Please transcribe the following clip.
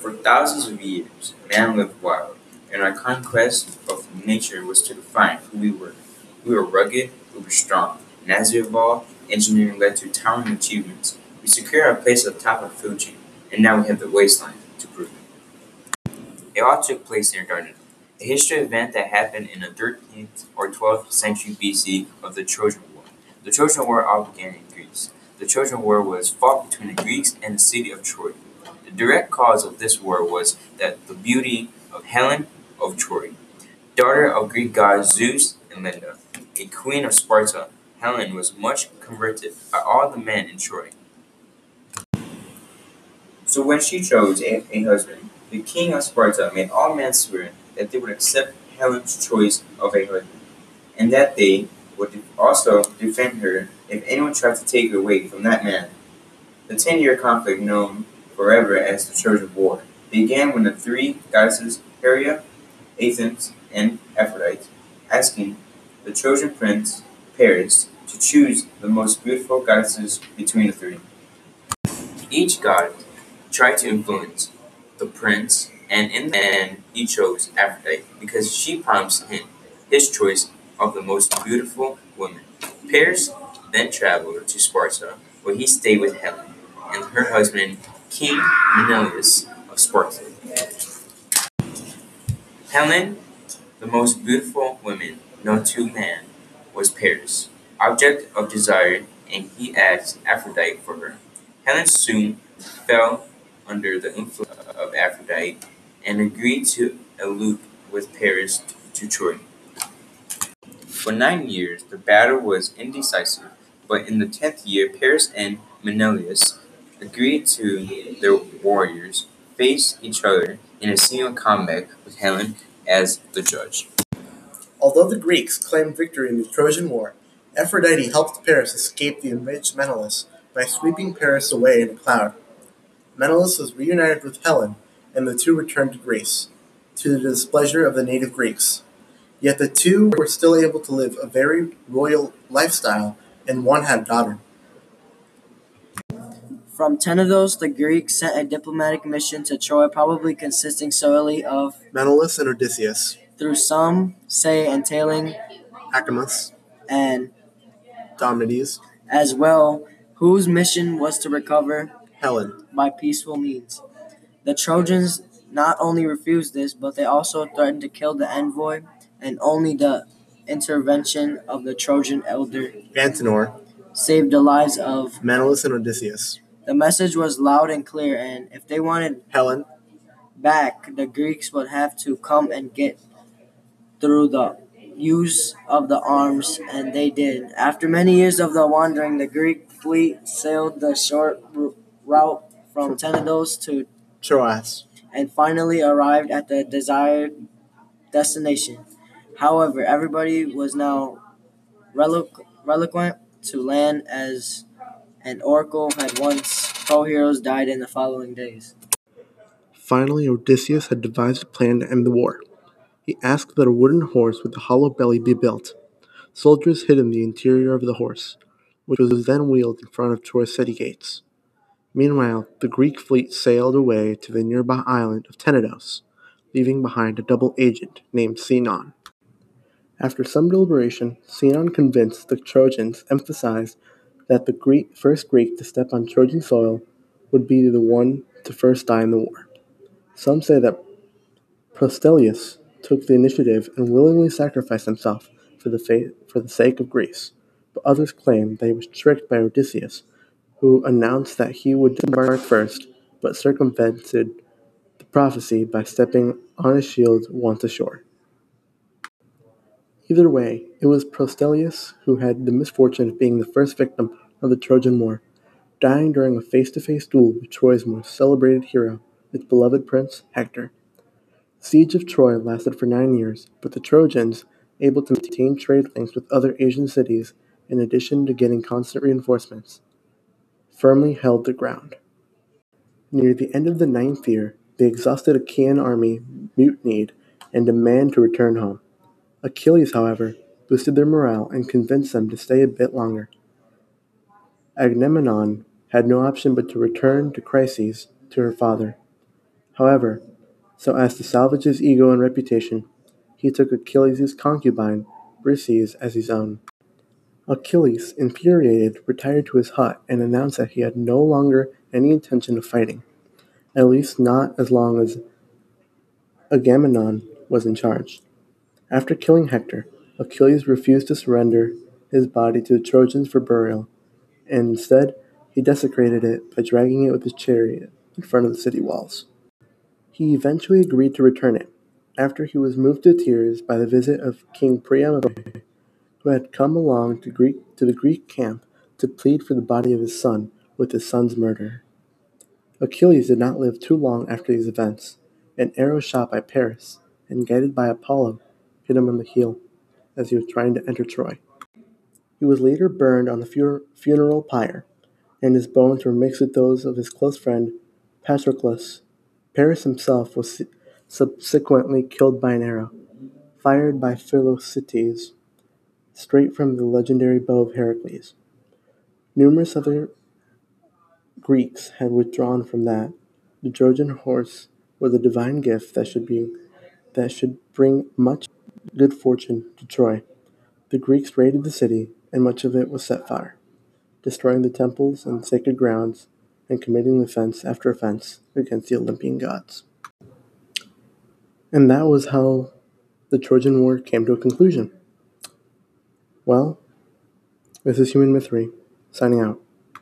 For thousands of years, man lived wild, and our conquest of nature was to define who we were. We were rugged, we were strong, and as we evolved, engineering led to towering achievements. We secured our place at the top of food chain, and now we have the waistline to prove it. It all took place near Dardanelles, a history event that happened in the 13th or 12th century BC of the Trojan War. The Trojan War all began in Greece. The Trojan War was fought between the Greeks and the city of Troy. The direct cause of this war was that the beauty of Helen of Troy, daughter of Greek gods Zeus and Leda, a queen of Sparta, Helen was much converted by all the men in Troy. So when she chose a, a husband, the king of Sparta made all men swear that they would accept Helen's choice of a husband, and that they would also defend her if anyone tried to take her away from that man. The ten-year conflict, known forever as the Trojan War, began when the three goddesses Hera, Athena, and Aphrodite, asking the Trojan prince Paris to choose the most beautiful goddesses between the three. Each god tried to influence the prince, and in the end, he chose Aphrodite because she promised him his choice of the most beautiful woman. Paris then traveled to Sparta, where he stayed with Helen and her husband, King Menelaus of Sparta. Helen, the most beautiful woman known to man, was Paris, object of desire, and he asked Aphrodite for her. Helen soon fell under the influence of Aphrodite and agreed to elope with Paris to Troy. For nine years, the battle was indecisive, but in the tenth year, Paris and Menelaus agreed to their warriors face each other in a single combat with Helen as the judge. Although the Greeks claimed victory in the Trojan War, Aphrodite helped Paris escape the enraged Menelaus by sweeping Paris away in a cloud. Menelaus was reunited with Helen, and the two returned to Greece, to the displeasure of the native Greeks. Yet the two were still able to live a very royal lifestyle, and one had a daughter. From Tenedos, the Greeks sent a diplomatic mission to Troy, probably consisting solely of, Menelaus and Odysseus, through some say entailing, Acamas, and Diomedes, as well, whose mission was to recover Helen. by peaceful means. The Trojans not only refused this, but they also threatened to kill the envoy, and only the intervention of the Trojan elder Antenor, saved the lives of. Menelaus and Odysseus, The message was loud and clear, and if they wanted Helen, back, the Greeks would have to come and get through the use of the arms, and they did. After many years of the wandering, the Greek fleet sailed the short route from Tenedos to Troas, and finally arrived at the desired destination. However, everybody was now relic- reluctant to land as an oracle had once. Pro heroes died in the following days. Finally, Odysseus had devised a plan to end the war. He asked that a wooden horse with a hollow belly be built. Soldiers hid in the interior of the horse, which was then wheeled in front of Troy's city gates. Meanwhile, the Greek fleet sailed away to the nearby island of Tenedos, leaving behind a double agent named Sinon. After some deliberation, Sinon convinced the Trojans emphasized that the Greek, first Greek to step on Trojan soil would be the one to first die in the war. Some say that Protesilaus took the initiative and willingly sacrificed himself for the, fa- for the sake of Greece, but others claim that he was tricked by Odysseus, who announced that he would disembark first, but circumvented the prophecy by stepping on his shield once ashore. Either way, it was Protesilaus who had the misfortune of being the first victim of the Trojan War, dying during a face to face duel with Troy's most celebrated hero, its beloved prince, Hector. The siege of Troy lasted for nine years, but the Trojans, able to maintain trade links with other Asian cities in addition to getting constant reinforcements, firmly held the ground. Near the end of the ninth year, the exhausted Achaean army mutinied and demanded to return home. Achilles, however, boosted their morale and convinced them to stay a bit longer. Agamemnon had no option but to return to Chryseis to her father. However, so as to salvage his ego and reputation, he took Achilles' concubine, Briseis, as his own. Achilles, infuriated, retired to his hut and announced that he had no longer any intention of fighting, at least not as long as Agamemnon was in charge. After killing Hector, Achilles refused to surrender his body to the Trojans for burial, and instead he desecrated it by dragging it with his chariot in front of the city walls. He eventually agreed to return it, after he was moved to tears by the visit of King Priam who had come along to, Greek, to the Greek camp to plead for the body of his son with his son's murder. Achilles did not live too long after these events. An arrow shot by Paris and guided by Apollo hit him on the heel as he was trying to enter Troy. He was later burned on the funeral pyre, and his bones were mixed with those of his close friend Patroclus. Paris himself was subsequently killed by an arrow, fired by Philoctetes, straight from the legendary bow of Heracles. Numerous other Greeks had withdrawn from that. The Trojan horse was a divine gift that should be that should bring much good fortune to Troy. The Greeks raided the city, and much of it was set fire, destroying the temples and sacred grounds, and committing offense after offense against the Olympian gods. And that was how the Trojan War came to a conclusion. Well, this is Human Myth 3, signing out.